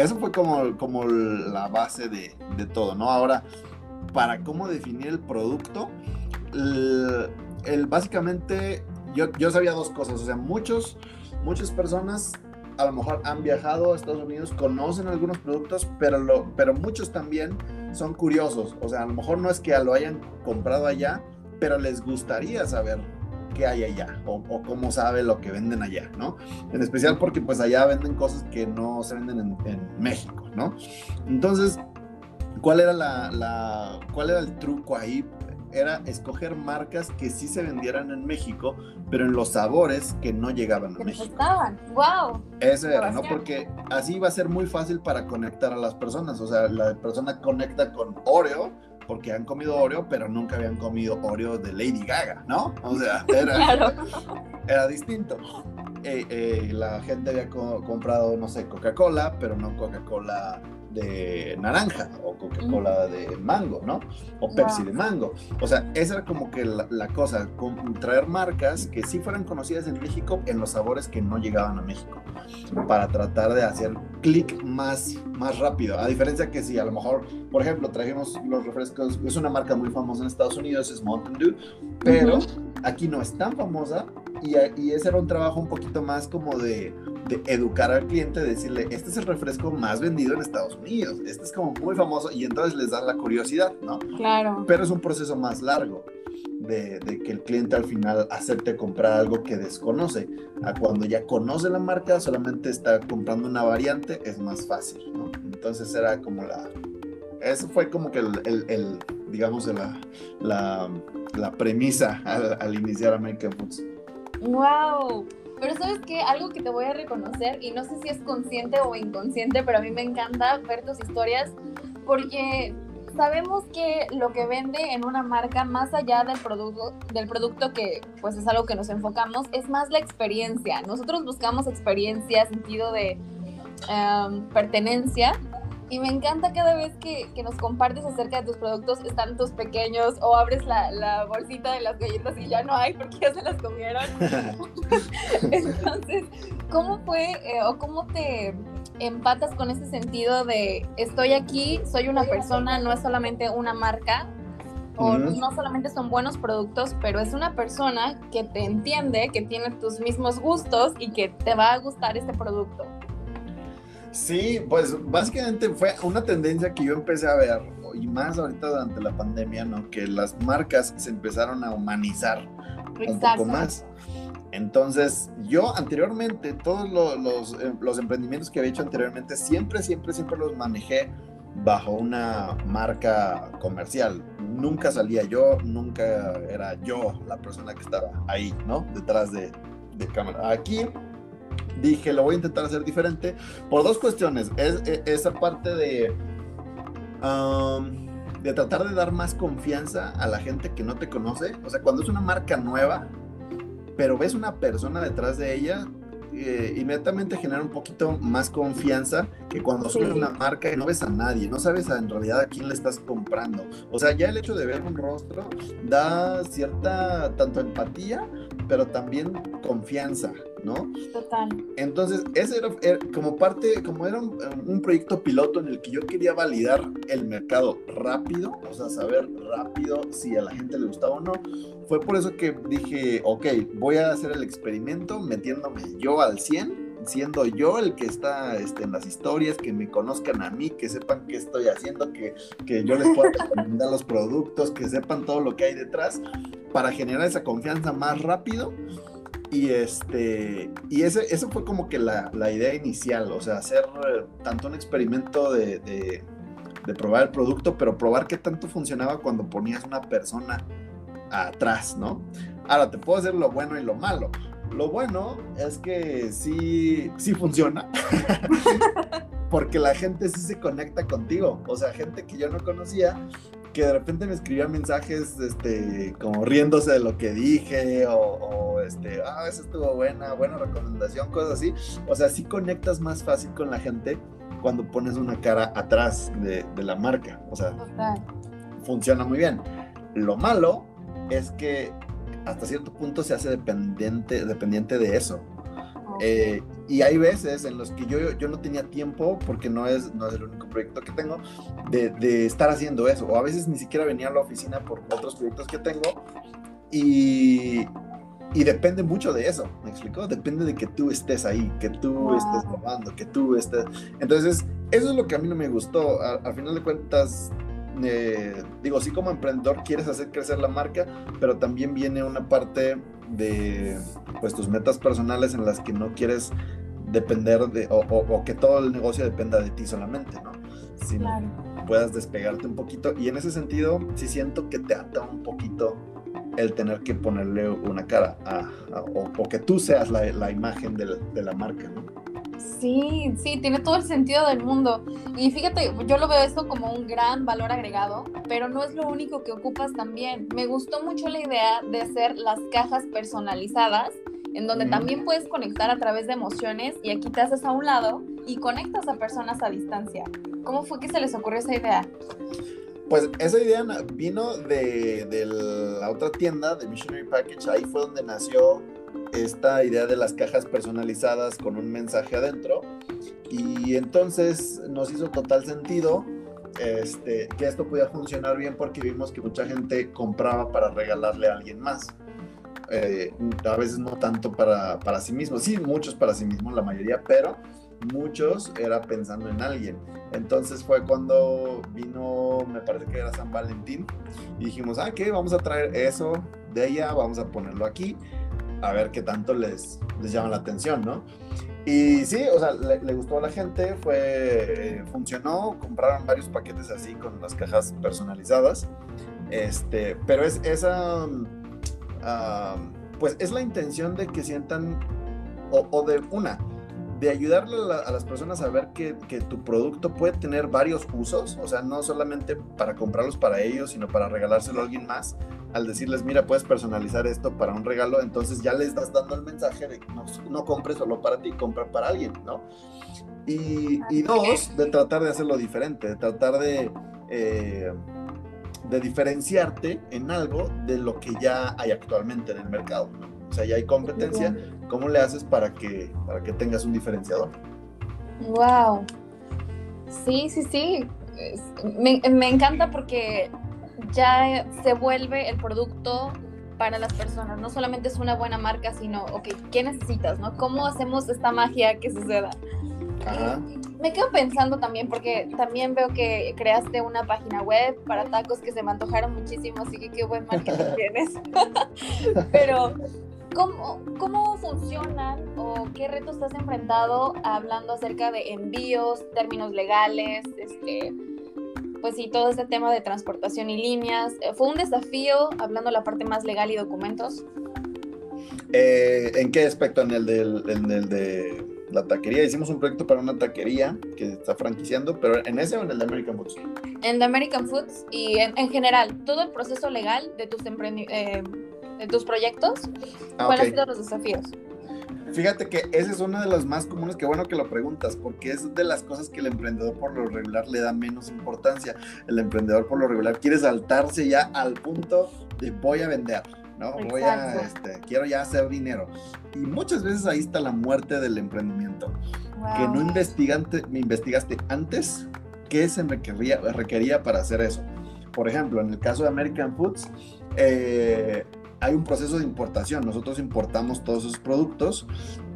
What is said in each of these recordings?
eso fue como, como la base de, de todo, ¿no? Ahora, para cómo definir el producto, el, básicamente yo, yo, sabía dos cosas, o sea, muchos, muchas personas a lo mejor han viajado a Estados Unidos, conocen algunos productos, pero, lo, pero muchos también son curiosos, o sea, a lo mejor no es que lo hayan comprado allá, pero les gustaría saber qué hay allá o, cómo sabe lo que venden allá, ¿no? En especial porque pues allá venden cosas que no se venden en, en México, ¿no? Entonces, ¿cuál era, la, la, ¿cuál era el truco ahí? era escoger marcas que sí se vendieran en México, pero en los sabores que no llegaban a México. Estaban, wow. Eso era, ¿no? Porque así va a ser muy fácil para conectar a las personas. O sea, la persona conecta con Oreo porque han comido Oreo, pero nunca habían comido Oreo de Lady Gaga, ¿no? O sea, era, era distinto. Eh, eh, la gente había comprado, no sé, Coca-Cola, pero no Coca-Cola de naranja o Coca-Cola de mango, ¿no? O Pepsi de mango. O sea, esa era como que la, cosa, traer marcas que sí fueran conocidas en México en los sabores que no llegaban a México, para tratar de hacer clic más, más rápido. A diferencia que si a lo mejor, por ejemplo, trajimos los refrescos, es una marca muy famosa en Estados Unidos, es Mountain Dew, pero aquí no es tan famosa y, y ese era un trabajo un poquito más como de de educar al cliente, decirle, este es el refresco más vendido en Estados Unidos, este es como muy famoso y entonces les da la curiosidad, ¿no? Claro. Pero es un proceso más largo de, que el cliente al final acepte comprar algo que desconoce. A cuando ya conoce la marca, solamente está comprando una variante, es más fácil, ¿no? Entonces era como la... Eso fue como que el, digamos, la, la, la premisa al, al iniciar American Foods. ¡Wow! Pero sabes qué, algo que te voy a reconocer, y no sé si es consciente o inconsciente, pero a mí me encanta ver tus historias, porque sabemos que lo que vende en una marca, más allá del producto, del producto que pues es algo que nos enfocamos, es más la experiencia. Nosotros buscamos experiencia, sentido de em, pertenencia, y me encanta cada vez que, que, nos compartes acerca de tus productos, están tus pequeños o abres la, la, bolsita de las galletas y ya no hay porque ya se las comieron. Entonces, ¿cómo fue eh, o cómo te empatas con ese sentido de estoy aquí, soy una persona, no es solamente una marca? O no solamente son buenos productos, pero es una persona que te entiende, que tiene tus mismos gustos y que te va a gustar este producto. Sí, pues básicamente fue una tendencia que yo empecé a ver, y más ahorita durante la pandemia, ¿no? Que las marcas se empezaron a humanizar un poco más. Entonces, yo anteriormente, todos los, eh, los, emprendimientos que había hecho anteriormente, siempre, siempre, siempre los manejé bajo una marca comercial. Nunca salía yo, nunca era yo la persona que estaba ahí, ¿no? Detrás de, de cámara. Aquí dije, lo voy a intentar hacer diferente por dos cuestiones. Es, e, esa parte de, de tratar de dar más confianza a la gente que no te conoce. O sea, cuando es una marca nueva, pero ves una persona detrás de ella, eh, inmediatamente genera un poquito más confianza que cuando subes una marca y no ves a nadie, no sabes en realidad a quién le estás comprando. O sea, ya el hecho de ver un rostro da cierta tanto empatía, pero también confianza. ¿No? Total. Entonces, ese era, como parte, como era un, proyecto piloto en el que yo quería validar el mercado rápido, o sea, saber rápido si a la gente le gustaba o no. Fue por eso que dije, ok, voy a hacer el experimento metiéndome yo al 100 siendo yo el que está este, en las historias, que me conozcan a mí, que sepan qué estoy haciendo, que, que yo les pueda recomendar los productos, que sepan todo lo que hay detrás, para generar esa confianza más rápido y este, y ese, eso fue como que la, la idea inicial, o sea, hacer eh, tanto un experimento de, de, probar el producto, pero probar qué tanto funcionaba cuando ponías una persona atrás, ¿no? Ahora, te puedo decir lo bueno y lo malo. Lo bueno es que sí, sí funciona. Porque la gente sí se conecta contigo. O sea, gente que yo no conocía que de repente me escribía mensajes, este, como riéndose de lo que dije, o, este, ah, esa estuvo buena, buena recomendación, cosas así. O sea, sí conectas más fácil con la gente cuando pones una cara atrás de, la marca. O sea, funciona muy bien. Lo malo es que hasta cierto punto se hace dependiente, dependiente de eso. Eh, y hay veces en los que yo, yo no tenía tiempo, porque no es, no es el único proyecto que tengo, de, de estar haciendo eso. O a veces ni siquiera venía a la oficina por otros proyectos que tengo. Y, y depende mucho de eso, ¿me explico? Depende de que tú estés ahí, que tú estés grabando, que tú estés... Entonces, eso es lo que a mí no me gustó. Al, final de cuentas, eh, digo, sí como emprendedor quieres hacer crecer la marca, pero también viene una parte de pues tus metas personales en las que no quieres depender de, o, que todo el negocio dependa de ti solamente, ¿no? Sino puedas despegarte un poquito. Y en ese sentido, sí siento que te ata un poquito el tener que ponerle una cara a, o, que tú seas la, imagen de la, marca, ¿no? Sí, sí, tiene todo el sentido del mundo. Y fíjate, yo lo veo esto como un gran valor agregado, pero no es lo único que ocupas también. Me gustó mucho la idea de hacer las cajas personalizadas, en donde también puedes conectar a través de emociones y aquí te haces a un lado y conectas a personas a distancia. ¿Cómo fue que se les ocurrió esa idea? Pues esa idea vino de, la otra tienda, de Missionary Package. Ahí fue donde nació esta idea de las cajas personalizadas con un mensaje adentro. Y entonces nos hizo total sentido este, que esto podía funcionar bien porque vimos que mucha gente compraba para regalarle a alguien más. Eh, a veces no tanto para, para sí mismo, sí, muchos para sí mismos, la mayoría, pero muchos era pensando en alguien. Entonces fue cuando vino, me parece que era San Valentín, y dijimos, ah, ¿qué? Vamos a traer eso de ella, vamos a ponerlo aquí, a ver qué tanto les, les llama la atención, ¿no? Y sí, o sea, le, gustó a la gente, fue, funcionó, compraron varios paquetes así con las cajas personalizadas, este, pero es esa, pues es la intención de que sientan, o de una, de ayudarle a, las personas a ver que, tu producto puede tener varios usos, o sea, no solamente para comprarlos para ellos, sino para regalárselo a alguien más. Al decirles, mira, puedes personalizar esto para un regalo, entonces ya les estás dando el mensaje de que no, compres solo para ti, compra para alguien, ¿no? Y, dos, de tratar de hacerlo diferente, de tratar de, eh, de diferenciarte en algo de lo que ya hay actualmente en el mercado, ¿no? O sea, ya hay competencia, ¿cómo le haces para que, para que tengas un diferenciador? Wow. Sí, sí, sí. Me, me encanta porque ya se vuelve el producto para las personas. No solamente es una buena marca, sino, ok, ¿qué necesitas? ¿no? ¿Cómo hacemos esta magia que suceda? Ajá. Me quedo pensando también, porque también veo que creaste una página web para tacos que se me antojaron muchísimo, así que qué buen marketing tienes. Pero ¿Cómo, ¿Cómo funcionan o qué retos has enfrentado hablando acerca de envíos, términos legales, este, pues sí, todo este tema de transportación y líneas? Eh, ¿Fue un desafío hablando la parte más legal y documentos? Eh, ¿En qué aspecto? En el, del, en el de la taquería. Hicimos un proyecto para una taquería que está franquiciando, pero ¿en ese o en el de American Foods? En el de American Foods y en, general, todo el proceso legal de tus. Eh, de tus proyectos, ah, ¿cuáles han sido los desafíos? Fíjate que ese es uno de los más comunes, que bueno que lo preguntas, porque es de las cosas que el emprendedor por lo regular le da menos importancia. El emprendedor por lo regular quiere saltarse ya al punto de voy a vender, ¿no? Voy a, este, quiero ya hacer dinero. Y muchas veces ahí está la muerte del emprendimiento. Que no investigaste, me investigaste antes qué se requería, requería para hacer eso. Por ejemplo, en el caso de American Foods, eh, hay un proceso de importación. Nosotros importamos todos esos productos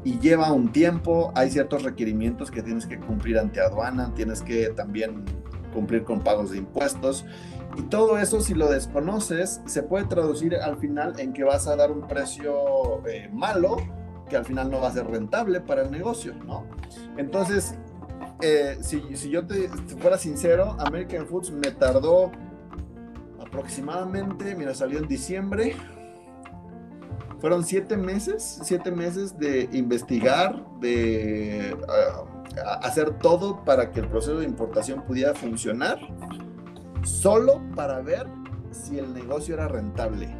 y lleva un tiempo, hay ciertos requerimientos que tienes que cumplir ante aduana, tienes que también cumplir con pagos de impuestos. Y todo eso, si lo desconoces, se puede traducir al final en que vas a dar un precio eh, malo, que al final no va a ser rentable para el negocio, ¿no? Entonces, eh, si, si, yo te fuera sincero, American Foods me tardó aproximadamente, mira, salió en diciembre, fueron siete meses, siete meses de investigar, de ah, hacer todo para que el proceso de importación pudiera funcionar, solo para ver si el negocio era rentable.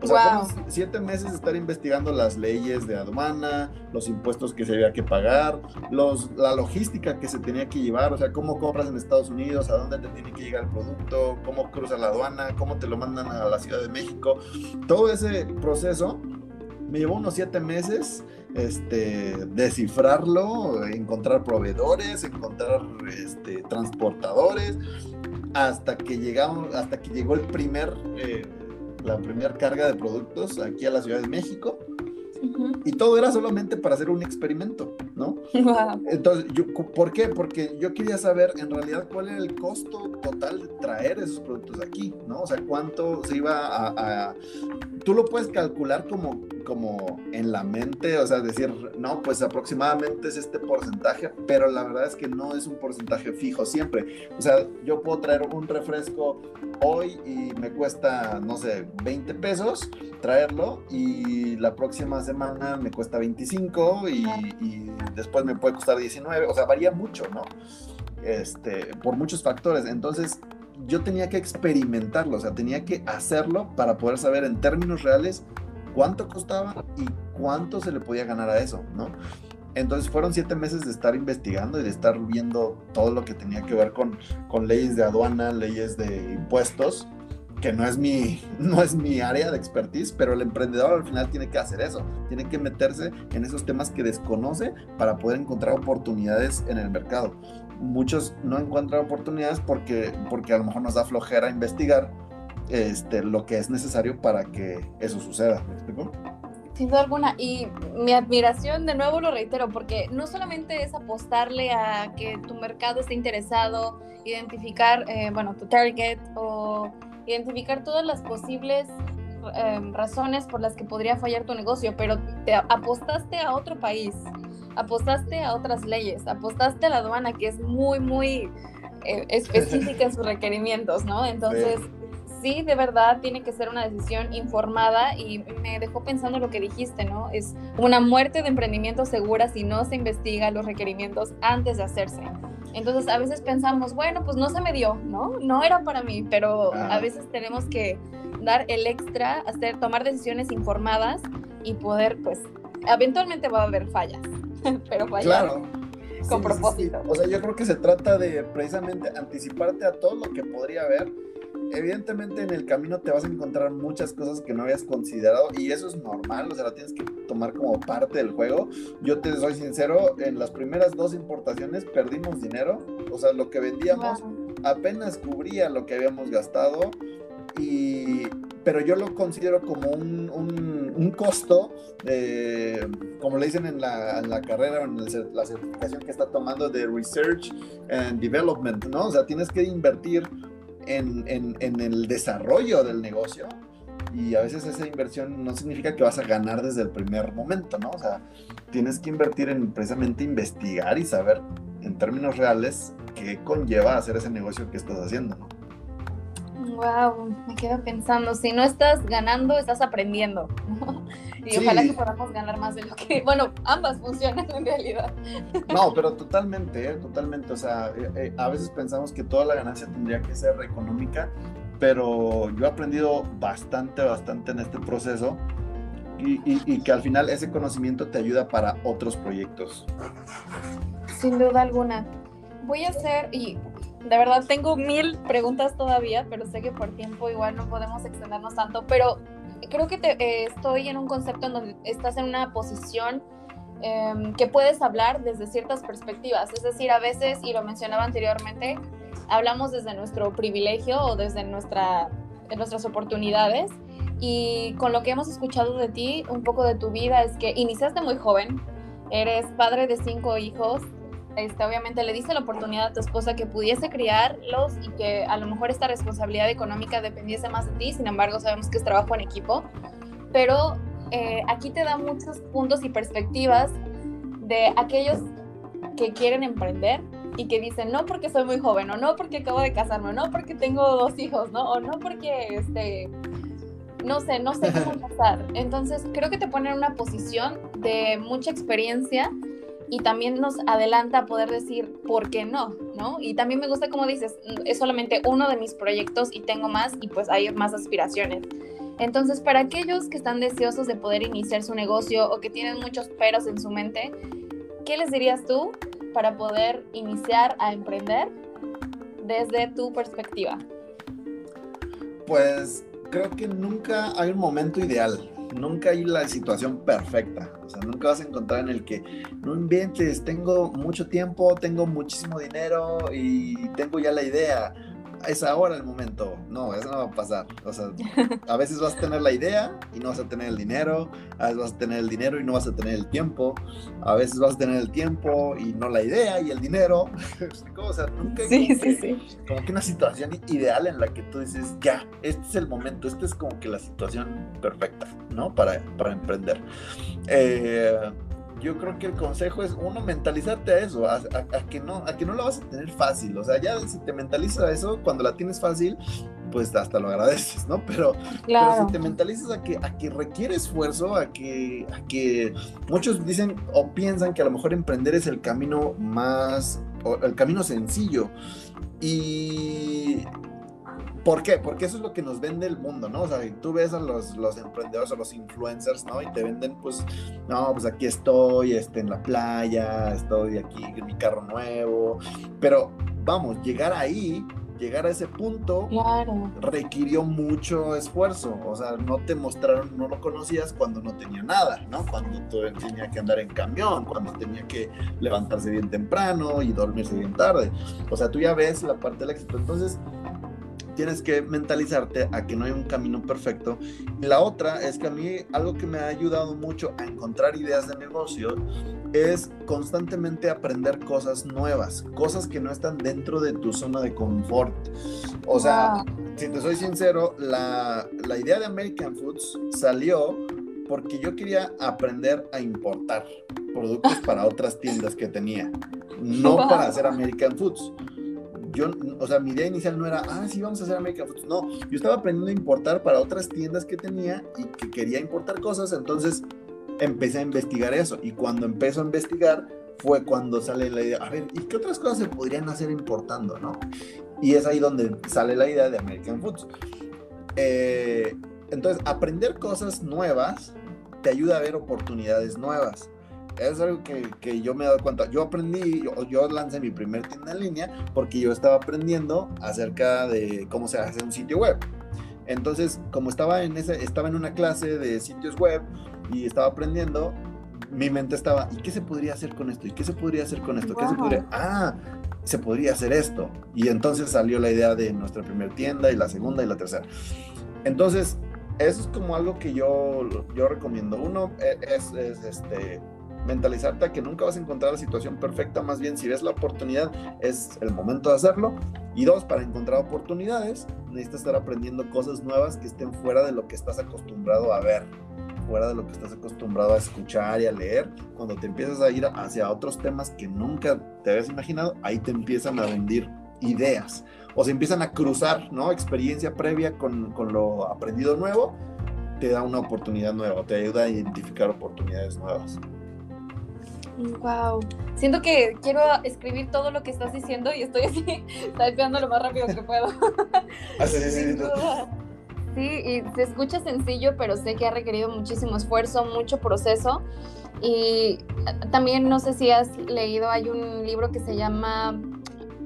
O sea, fueron siete meses de estar investigando las leyes de aduana, los impuestos que se había que pagar, los, la logística que se tenía que llevar, o sea, cómo compras en Estados Unidos, a dónde te tiene que llegar el producto, cómo cruza la aduana, cómo te lo mandan a la Ciudad de México. Todo ese proceso me llevó unos siete meses este, descifrarlo, encontrar proveedores, encontrar este, transportadores, hasta que llegamos, hasta que llegó el primer, eh, la primera carga de productos aquí a la Ciudad de México. Y todo era solamente para hacer un experimento, ¿no? Entonces, yo, ¿por qué? Porque yo quería saber en realidad cuál era el costo total de traer esos productos aquí, ¿no? O sea, cuánto se iba a... a... Tú lo puedes calcular como como en la mente, o sea, decir, no, pues aproximadamente es este porcentaje, pero la verdad es que no es un porcentaje fijo siempre. O sea, yo puedo traer un refresco hoy y me cuesta, no sé, 20 pesos traerlo y la próxima semana me cuesta 25 y, y después me puede costar 19, o sea, varía mucho, ¿no? Este, por muchos factores. Entonces, yo tenía que experimentarlo, o sea, tenía que hacerlo para poder saber en términos reales cuánto costaba y cuánto se le podía ganar a eso, ¿no? Entonces fueron siete meses de estar investigando y de estar viendo todo lo que tenía que ver con, con leyes de aduana, leyes de impuestos, que no es, mi, no es mi área de expertise, pero el emprendedor al final tiene que hacer eso, tiene que meterse en esos temas que desconoce para poder encontrar oportunidades en el mercado. Muchos no encuentran oportunidades porque, porque a lo mejor nos da flojera investigar este, lo que es necesario para que eso suceda. ¿Me explico? Sin duda alguna. Y mi admiración, de nuevo lo reitero, porque no solamente es apostarle a que tu mercado esté interesado, identificar, eh, bueno, tu target o identificar todas las posibles em, razones por las que podría fallar tu negocio, pero te apostaste a otro país, apostaste a otras leyes, apostaste a la aduana que es muy, muy eh, específica en sus requerimientos, ¿no? Entonces sí, de verdad tiene que ser una decisión informada y me dejó pensando lo que dijiste, ¿no? Es una muerte de emprendimiento segura si no se investiga los requerimientos antes de hacerse. Entonces a veces pensamos, bueno, pues no se me dio, ¿no? No era para mí, pero a veces tenemos que dar el extra, hacer, tomar decisiones informadas y poder, pues, eventualmente va a haber fallas, pero fallas. Claro. Con propósito. o sea, yo creo que se trata de precisamente anticiparte a todo lo que podría haber evidentemente en el camino te vas a encontrar muchas cosas que no habías considerado y eso es normal, o sea, la tienes que tomar como parte del juego. Yo te soy sincero, en las primeras dos importaciones perdimos dinero, o sea, lo que vendíamos apenas cubría lo que habíamos gastado y pero yo lo considero como un, un, costo, como le dicen en la, en la carrera, en la certificación que está tomando de Research and Development, ¿no? O sea, tienes que invertir en, el desarrollo del negocio y a veces esa inversión no significa que vas a ganar desde el primer momento, ¿no? O sea, tienes que invertir en precisamente investigar y saber en términos reales qué conlleva hacer ese negocio que estás haciendo, ¿no? Wow, me quedo pensando, si no estás ganando, estás aprendiendo. Y ojalá que podamos ganar más de lo que, bueno, ambas funcionan en realidad. No, pero totalmente, ¿eh? totalmente. O sea, eh, eh, a veces pensamos que toda la ganancia tendría que ser económica, pero yo he aprendido bastante, bastante en este proceso y, que al final ese conocimiento te ayuda para otros proyectos. Sin duda alguna. Voy a hacer, y de verdad tengo mil preguntas todavía, pero sé que por tiempo igual no podemos extendernos tanto, pero creo que te, eh, estoy en un concepto en donde estás en una posición em, que puedes hablar desde ciertas perspectivas. Es decir, a veces, y lo mencionaba anteriormente, hablamos desde nuestro privilegio o desde nuestra, nuestras oportunidades. Y con lo que hemos escuchado de ti, un poco de tu vida, es que iniciaste muy joven, eres padre de cinco hijos, este, obviamente le diste la oportunidad a tu esposa que pudiese criarlos y que a lo mejor esta responsabilidad económica dependiese más de ti, sin embargo sabemos que es trabajo en equipo, pero eh, aquí te da muchos puntos y perspectivas de aquellos que quieren emprender y que dicen no porque soy muy joven o no porque acabo de casarme o no porque tengo dos hijos, ¿no? O no porque este no sé, no sé cómo pasar. Entonces, creo que te pone en una posición de mucha experiencia y también nos adelanta a poder decir por qué no, ¿no? Y también me gusta como dices, es solamente uno de mis proyectos y tengo más y pues hay más aspiraciones. Entonces, para aquellos que están deseosos de poder iniciar su negocio o que tienen muchos peros en su mente, ¿qué les dirías tú para poder iniciar a emprender desde tu perspectiva? Pues creo que nunca hay un momento ideal nunca hay la situación perfecta. O sea, nunca vas a encontrar en el que no inventes, tengo mucho tiempo, tengo muchísimo dinero y tengo ya la idea es ahora el momento. No, eso no va a pasar. O sea, a veces vas a tener la idea y no vas a tener el dinero, a veces vas a tener el dinero y no vas a tener el tiempo, a veces vas a tener el tiempo y no la idea y el dinero. o sea, nunca hay sí, sí, sí. como que una situación ideal en la que tú dices, ya, este es el momento, esta es como que la situación perfecta, ¿no? Para, para emprender. Eh, yo creo que el consejo es uno mentalizarte a eso, a, que no, a que no lo vas a tener fácil. O sea, ya si te mentalizas a eso, cuando la tienes fácil, pues hasta lo agradeces, ¿no? Pero, pero si te mentalizas a que, a que requiere esfuerzo, a que, a que muchos dicen o piensan que a lo mejor emprender es el camino más, el camino sencillo. Y ¿Por qué? Porque eso es lo que nos vende el mundo, ¿no? O sea, tú ves a los, los emprendedores o los influencers, ¿no? Y te venden, pues, no, pues aquí estoy, este, en la playa, estoy aquí en mi carro nuevo. Pero vamos, llegar ahí, llegar a ese punto, requirió mucho esfuerzo. O sea, no te mostraron, no lo conocías cuando no tenía nada, ¿no? Cuando tenía que andar en camión, cuando tenía que levantarse bien temprano y dormirse bien tarde. O sea, tú ya ves la parte del éxito. Entonces, tienes que mentalizarte a que no hay un camino perfecto. Y la otra es que a mí algo que me ha ayudado mucho a encontrar ideas de negocio es constantemente aprender cosas nuevas, cosas que no están dentro de tu zona de confort. O sea, si te soy sincero, la, la idea de American Foods salió porque yo quería aprender a importar productos para otras tiendas que tenía, no para hacer American Foods yo, o sea, mi idea inicial no era, ah, sí, vamos a hacer American Foods. No, yo estaba aprendiendo a importar para otras tiendas que tenía y que quería importar cosas, entonces empecé a investigar eso. Y cuando empezó a investigar, fue cuando sale la idea, a ver, ¿y qué otras cosas se podrían hacer importando, no? Y es ahí donde sale la idea de American Foods. Eh, entonces, aprender cosas nuevas te ayuda a ver oportunidades nuevas es algo que, yo me he dado cuenta. Yo aprendí, yo, yo, lancé mi primer tienda en línea porque yo estaba aprendiendo acerca de cómo se hace un sitio web. Entonces, como estaba en, ese, estaba en una clase de sitios web y estaba aprendiendo, mi mente estaba, ¿y qué se podría hacer con esto? ¿Y qué se podría hacer con esto? ¿Qué se podría? Ah, se podría hacer esto. Y entonces salió la idea de nuestra primera tienda y la segunda y la tercera. Entonces, eso es como algo que yo, yo recomiendo. Uno e, es, es este, mentalizarte a que nunca vas a encontrar la situación perfecta, más bien si ves la oportunidad es el momento de hacerlo. Y dos, para encontrar oportunidades necesitas estar aprendiendo cosas nuevas que estén fuera de lo que estás acostumbrado a ver, fuera de lo que estás acostumbrado a escuchar y a leer. Cuando te empiezas a ir hacia otros temas que nunca te habías imaginado, ahí te empiezan a rendir ideas o se empiezan a cruzar, ¿no? Experiencia previa con, con lo aprendido nuevo te da una oportunidad nueva, te ayuda a identificar oportunidades nuevas. Wow. Siento que quiero escribir todo lo que estás diciendo y estoy así, typeando lo más rápido que puedo. Ah, sí, sí, sí, sí, y se escucha sencillo, pero sé que ha requerido muchísimo esfuerzo, mucho proceso. Y también no sé si has leído, hay un libro que se llama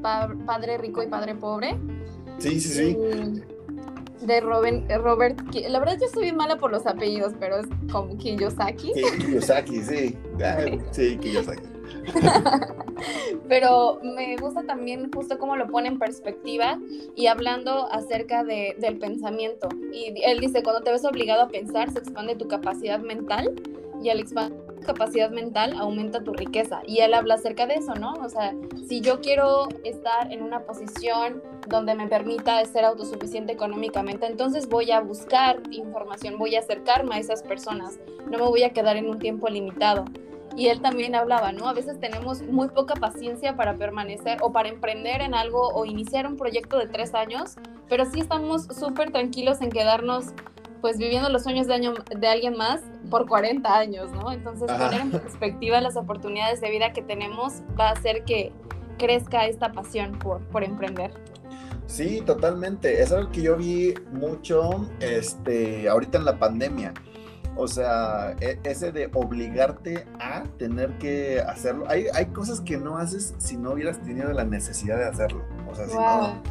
Padre Rico y Padre Pobre. Sí, sí, sí de Robin, Robert, la verdad yo estoy bien mala por los apellidos, pero es como Kiyosaki. Kiyosaki, sí, sí, Kiyosaki. pero me gusta también justo cómo lo pone en perspectiva y hablando acerca de, del pensamiento. Y él dice, cuando te ves obligado a pensar, se expande tu capacidad mental y al expandir capacidad mental aumenta tu riqueza. Y él habla acerca de eso, ¿no? O sea, si yo quiero estar en una posición donde me permita ser autosuficiente económicamente, entonces voy a buscar información, voy a acercarme a esas personas, no me voy a quedar en un tiempo limitado. Y él también hablaba, ¿no? A veces tenemos muy poca paciencia para permanecer o para emprender en algo o iniciar un proyecto de tres años, pero sí estamos súper tranquilos en quedarnos pues viviendo los sueños de, año, de alguien más por 40 años, ¿no? Entonces poner en perspectiva las oportunidades de vida que tenemos va a hacer que crezca esta pasión por, por emprender. Sí, totalmente. Es algo que yo vi mucho este, ahorita en la pandemia. O sea, e, ese de obligarte a tener que hacerlo. Hay, hay cosas que no haces si no hubieras tenido la necesidad de hacerlo. O sea, si no,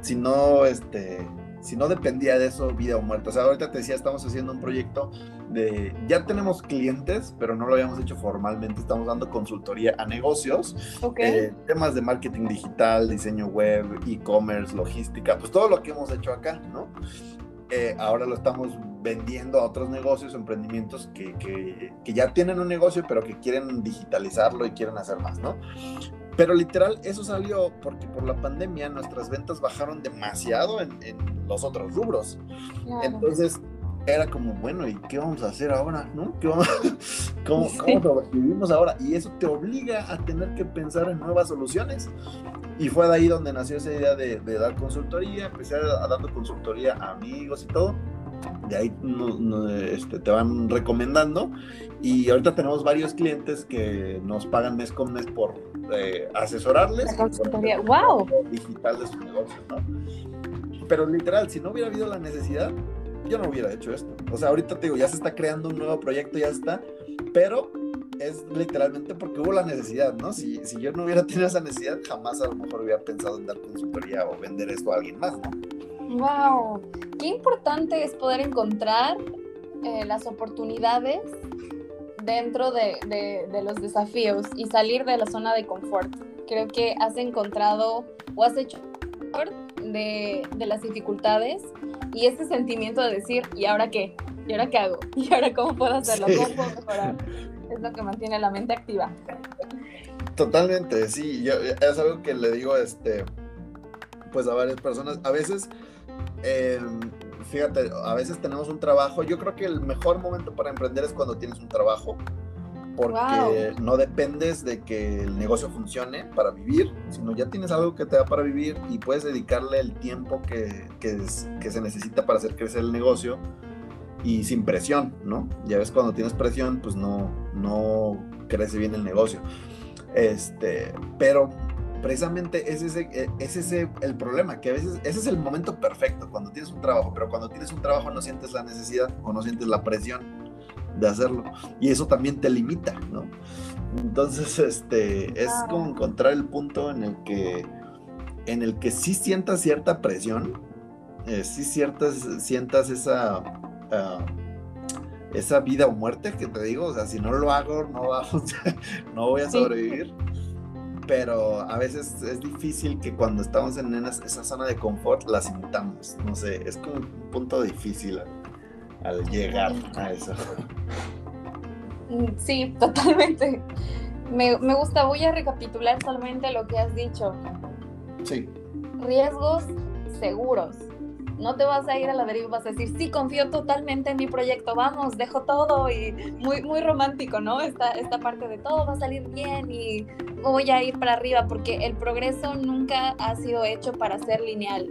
si no, este, si no dependía de eso, vida o muerte. O sea, ahorita te decía, estamos haciendo un proyecto de, ya tenemos clientes, pero no lo habíamos hecho formalmente, estamos dando consultoría a negocios, eh, temas de marketing digital, diseño web, e-commerce, logística, pues todo lo que hemos hecho acá, ¿no? Eh, ahora lo estamos vendiendo a otros negocios, emprendimientos que, que, que, ya tienen un negocio, pero que quieren digitalizarlo y quieren hacer más, ¿no? Pero literal, eso salió porque por la pandemia nuestras ventas bajaron demasiado en, en los otros rubros. Entonces, era como, bueno, ¿y qué vamos a hacer ahora? ¿No? ¿Qué vamos, ¿Cómo, cómo vivimos ahora? Y eso te obliga a tener que pensar en nuevas soluciones. Y fue de ahí donde nació esa idea de, de dar consultoría. Empecé a, a dando consultoría a amigos y todo de ahí este, te van recomendando y ahorita tenemos varios clientes que nos pagan mes con mes por eh, asesorarles wow digital de su negocio pero literal si no hubiera habido la necesidad yo no hubiera hecho esto. O sea ahorita te digo ya se está creando un nuevo proyecto ya está pero es literalmente porque hubo la necesidad, ¿no? Si, si yo no hubiera tenido esa necesidad, jamás a lo mejor hubiera pensado en dar consultoría o vender esto a alguien más, ¿no? Wow, qué importante es poder encontrar eh, las oportunidades dentro de, de, los desafíos y salir de la zona de confort. Creo que has encontrado o has hecho de, de las dificultades y ese sentimiento de decir, ¿y ahora qué? ¿Y ahora qué hago? ¿Y ahora cómo puedo hacerlo? ¿Cómo puedo mejorar? Es lo que mantiene la mente activa. Totalmente, sí. Yo, es algo que le digo este, pues a varias personas. A veces Em, fíjate, a veces tenemos un trabajo. Yo creo que el mejor momento para emprender es cuando tienes un trabajo, porque no dependes de que el negocio funcione para vivir, sino ya tienes algo que te da para vivir y puedes dedicarle el tiempo que, que, que se necesita para hacer crecer el negocio y sin presión, ¿no? Ya ves, cuando tienes presión, pues no, no crece bien el negocio. Este, pero precisamente es ese, e, es el problema, que a veces ese es el momento perfecto cuando tienes un trabajo, pero cuando tienes un trabajo no sientes la necesidad o no sientes la presión de hacerlo y eso también te limita, ¿no? Entonces, este, es como encontrar el punto en el que, en el que sí sientas cierta presión, eh, sí ciertas, sientas esa, ah, esa vida o muerte que te digo, o sea, si no lo hago, no, no voy a sobrevivir pero a veces es difícil que cuando estamos en esa zona de confort la sintamos. No sé, es como un punto difícil al, llegar a eso. Sí, totalmente. Me, me, gusta, voy a recapitular solamente lo que has dicho. Sí. Riesgos seguros no te vas a ir a la deriva y vas a decir, sí, confío totalmente en mi proyecto, vamos, dejo todo y muy, muy romántico, ¿no? Esta, esta parte de todo va a salir bien y voy a ir para arriba, porque el progreso nunca ha sido hecho para ser lineal.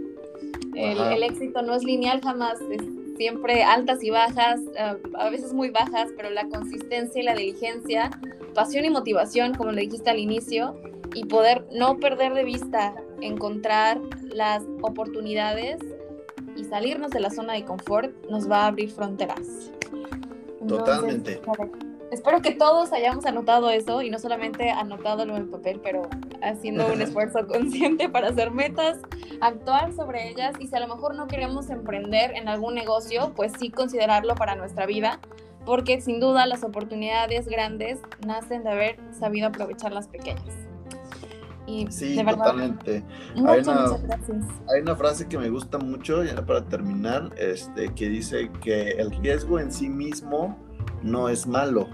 El, éxito no es lineal jamás, es siempre altas y bajas, eh, a veces muy bajas, pero la consistencia y la diligencia, pasión y motivación, como le dijiste al inicio, y poder no perder de vista, encontrar las oportunidades y salirnos de la zona de confort nos va a abrir fronteras. Totalmente. Espero que todos hayamos anotado eso y no solamente anotándolo en papel, pero haciendo un esfuerzo consciente para hacer metas, actuar sobre ellas y si a lo mejor no queremos emprender en algún negocio, pues sí considerarlo para nuestra vida, porque sin duda las oportunidades grandes nacen de haber sabido aprovechar las pequeñas sí, totalmente. hay, una, hay una frase que me gusta mucho, ya para terminar, este, que dice que el riesgo en sí mismo no es malo.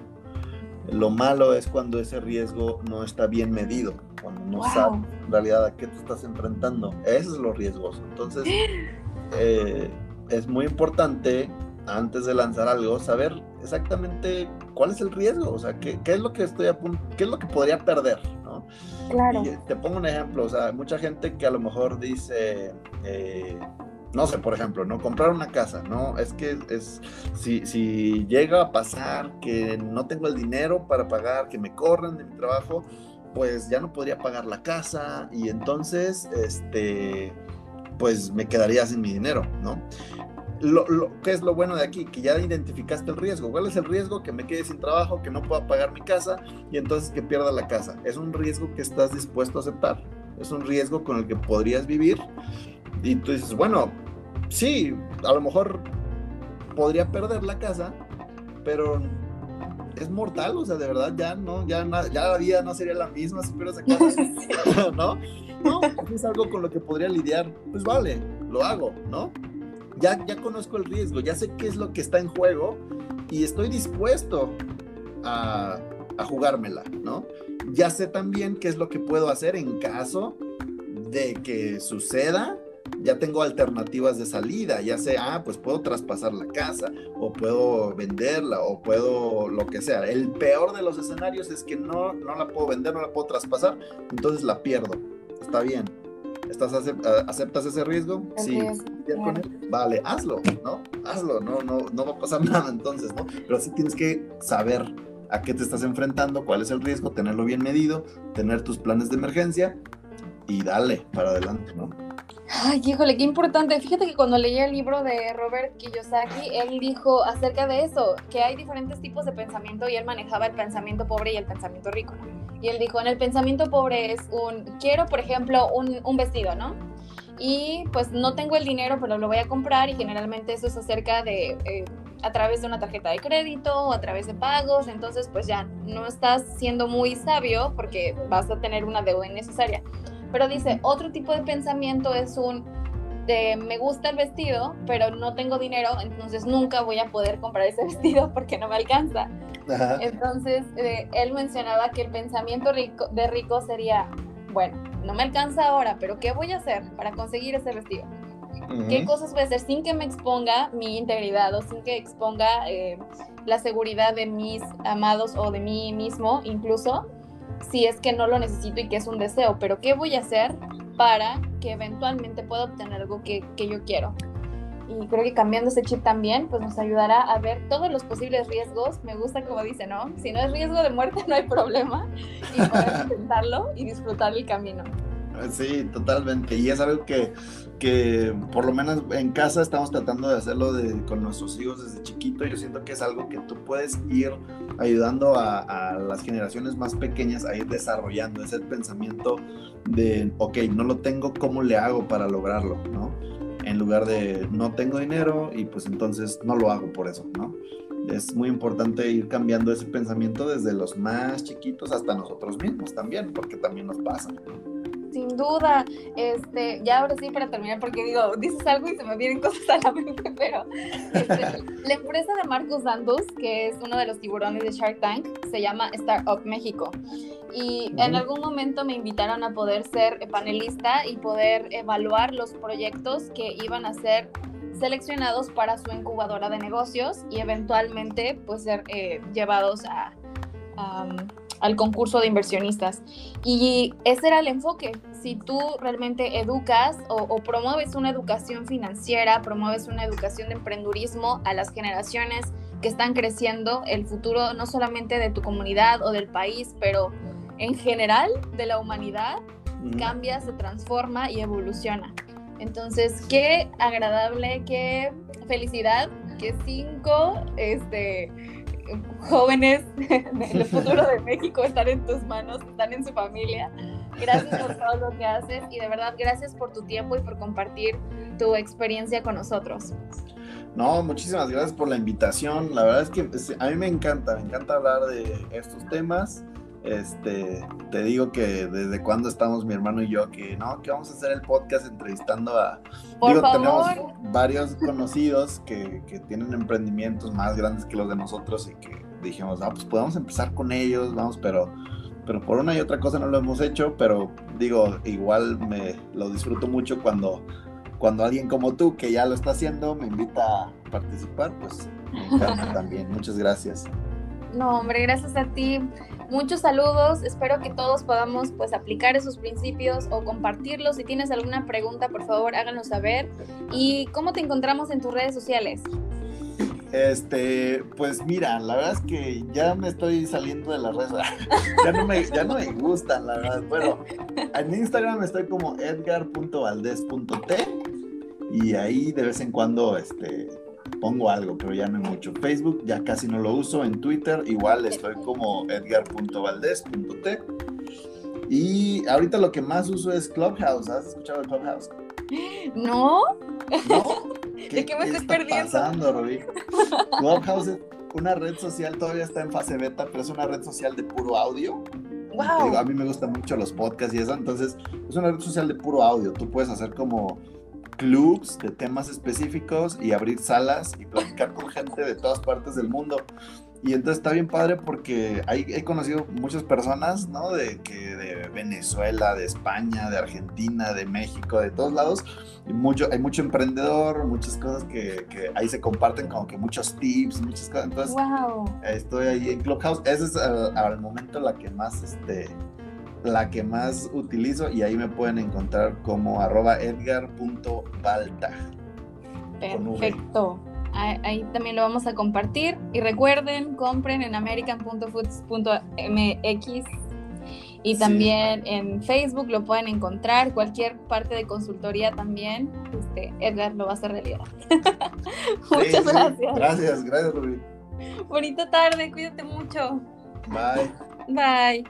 Lo malo es cuando ese riesgo no está bien medido, cuando no sabes en realidad a qué te estás enfrentando. Esos son los riesgos. Entonces, eh, es muy importante antes de lanzar algo saber exactamente cuál es el riesgo, o sea, qué, qué es lo que estoy a punto, qué es lo que podría perder, Claro. te pongo un ejemplo, o sea, mucha gente que a lo mejor dice, eh, no sé, por ejemplo, ¿no? Comprar una casa, ¿no? Es que es, si, si llega a pasar que no tengo el dinero para pagar, que me corren de mi trabajo, pues ya no podría pagar la casa y entonces, este, pues me quedaría sin mi dinero, ¿no? Lo, ¿qué es lo bueno de aquí? Que ya identificaste el riesgo. ¿Cuál es el riesgo? Que me quede sin trabajo, que no pueda pagar mi casa y entonces que pierda la casa. Es un riesgo que estás dispuesto a aceptar. Es un riesgo con el que podrías vivir. Y tú dices, bueno, sí, a lo mejor podría perder la casa, pero es mortal, o sea, de verdad ya no, ya, ya la vida no sería la misma si pierdes la casa, ¿no? No, es algo con lo que podría lidiar, pues vale, lo hago, ¿no? Ya, ya conozco el riesgo, ya sé qué es lo que está en juego y estoy dispuesto a, a jugármela, ¿no? Ya sé también qué es lo que puedo hacer en caso de que suceda ya tengo alternativas de salida, ya sé, ah, pues puedo traspasar la casa, o puedo venderla, o puedo lo que sea. El peor de los escenarios es que no, no la puedo vender, no la puedo traspasar, entonces la pierdo. Está bien. ¿Estás ¿Aceptas ese riesgo? Sí. Vale, hazlo, ¿no? Hazlo, no, no, no va a pasar nada entonces, ¿no? Pero sí tienes que saber a qué te estás enfrentando, cuál es el riesgo, tenerlo bien medido, tener tus planes de emergencia y dale para adelante, ¿no? Ay, híjole, qué importante. Fíjate que cuando leí el libro de Robert Kiyosaki, él dijo acerca de eso, que hay diferentes tipos de pensamiento y él manejaba el pensamiento pobre y el pensamiento rico. Y él dijo, en el pensamiento pobre es un, quiero, por ejemplo, un, un vestido, ¿no? Y pues no tengo el dinero, pero lo voy a comprar y generalmente eso es acerca de... Eh, a través de una tarjeta de crédito o a través de pagos, entonces pues ya no estás siendo muy sabio porque vas a tener una deuda innecesaria. Pero dice, otro tipo de pensamiento es un, de, me gusta el vestido, pero no tengo dinero, entonces nunca voy a poder comprar ese vestido porque no me alcanza. Entonces, eh, él mencionaba que el pensamiento rico, de rico sería, bueno, no me alcanza ahora, pero ¿qué voy a hacer para conseguir ese vestido? ¿Qué cosas voy a hacer sin que me exponga mi integridad o sin que exponga eh, la seguridad de mis amados o de mí mismo incluso? si es que no lo necesito y que es un deseo, pero ¿qué voy a hacer para que eventualmente pueda obtener algo que, yo quiero? Y creo que cambiando ese chip también, pues nos ayudará a ver todos los posibles riesgos. Me gusta como dice, ¿no? Si no es riesgo de muerte, no hay problema. Y poder intentarlo y disfrutar el camino. Sí, totalmente. Y es algo que, que por lo menos en casa estamos tratando de hacerlo de, con nuestros hijos desde chiquito. Yo siento que es algo que tú puedes ir ayudando a, a, las generaciones más pequeñas a ir desarrollando ese pensamiento de, ok, no lo tengo, ¿cómo le hago para lograrlo? ¿no? En lugar de, no tengo dinero y pues entonces no lo hago por eso, ¿no? Es muy importante ir cambiando ese pensamiento desde los más chiquitos hasta nosotros mismos también, porque también nos pasa sin duda. Este, ya ahora sí para terminar, porque digo, dices algo y se me vienen cosas a la mente, pero este, la empresa de Marcus Dandus, que es uno de los tiburones de Shark Tank, se llama Startup México. Y en algún momento me invitaron a poder ser panelista y poder evaluar los proyectos que iban a ser seleccionados para su incubadora de negocios y eventualmente pues ser eh, llevados a al concurso de inversionistas. Y ese era el enfoque. Si tú realmente educas o, promueves una educación financiera, promueves una educación de emprendurismo a las generaciones que están creciendo, el futuro no solamente de tu comunidad o del país, pero en general de la humanidad, cambia, se transforma y evoluciona. Entonces, qué agradable, qué felicidad que cinco, este, jóvenes del futuro de México están en tus manos, están en su familia. Gracias por todo lo que haces y de verdad gracias por tu tiempo y por compartir tu experiencia con nosotros. No, muchísimas gracias por la invitación. La verdad es que pues, a mí me encanta, me encanta hablar de estos temas. Este, te digo que desde cuando estamos mi hermano y yo que no, que vamos a hacer el podcast entrevistando a Por favor. tenemos varios conocidos que, que, tienen emprendimientos más grandes que los de nosotros y que dijimos, ah, pues podemos empezar con ellos, vamos, pero pero por una y otra cosa no lo hemos hecho, pero digo, igual me lo disfruto mucho cuando cuando alguien como tú que ya lo está haciendo me invita a participar, pues me encanta también. Muchas gracias. No, hombre, gracias a ti. Muchos saludos, espero que todos podamos pues aplicar esos principios o compartirlos. Si tienes alguna pregunta, por favor, háganos saber. ¿Y cómo te encontramos en tus redes sociales? Este, pues mira, la verdad es que ya me estoy saliendo de las redes. ya, no me, ya no me gustan, la verdad. Bueno, en Instagram estoy como edgar.valdez.t y ahí de vez en cuando este, pongo algo, pero ya no mucho. Facebook ya casi no lo uso. En Twitter igual estoy como edgar.valdez.t. Y ahorita lo que más uso es Clubhouse. ¿Has escuchado de Clubhouse? No. ¿No? ¿De qué me estoy está perdiendo? pasando, Rubí? Clubhouse es una red social, todavía está en fase beta, pero es una red social de puro audio. Digo, a Wow. mí me gustan mucho los podcasts y eso, entonces es una red social de puro audio. Tú puedes hacer como clubs de temas específicos y abrir salas y platicar con gente de todas partes del mundo. Y entonces está bien padre porque ahí he conocido muchas personas, ¿no? De, que de Venezuela, de España, de Argentina, de México, de todos lados. Y mucho, hay mucho emprendedor, muchas cosas que, que ahí se comparten, como que muchos tips, muchas cosas. Entonces, Wow. Estoy ahí en Clubhouse. Esa es al, al momento la que más, este, la que más utilizo y ahí me pueden encontrar como arroba edgar.balta. Perfecto. Ahí, también lo vamos a compartir. Y recuerden, compren en american.foods.mx. Y Sí. también en Facebook lo pueden encontrar. Cualquier parte de consultoría también. Este, Edgar lo va a hacer realidad. Muchas sí. gracias. Gracias, gracias Rubí. Bonita tarde. Cuídate mucho. Bye. Bye.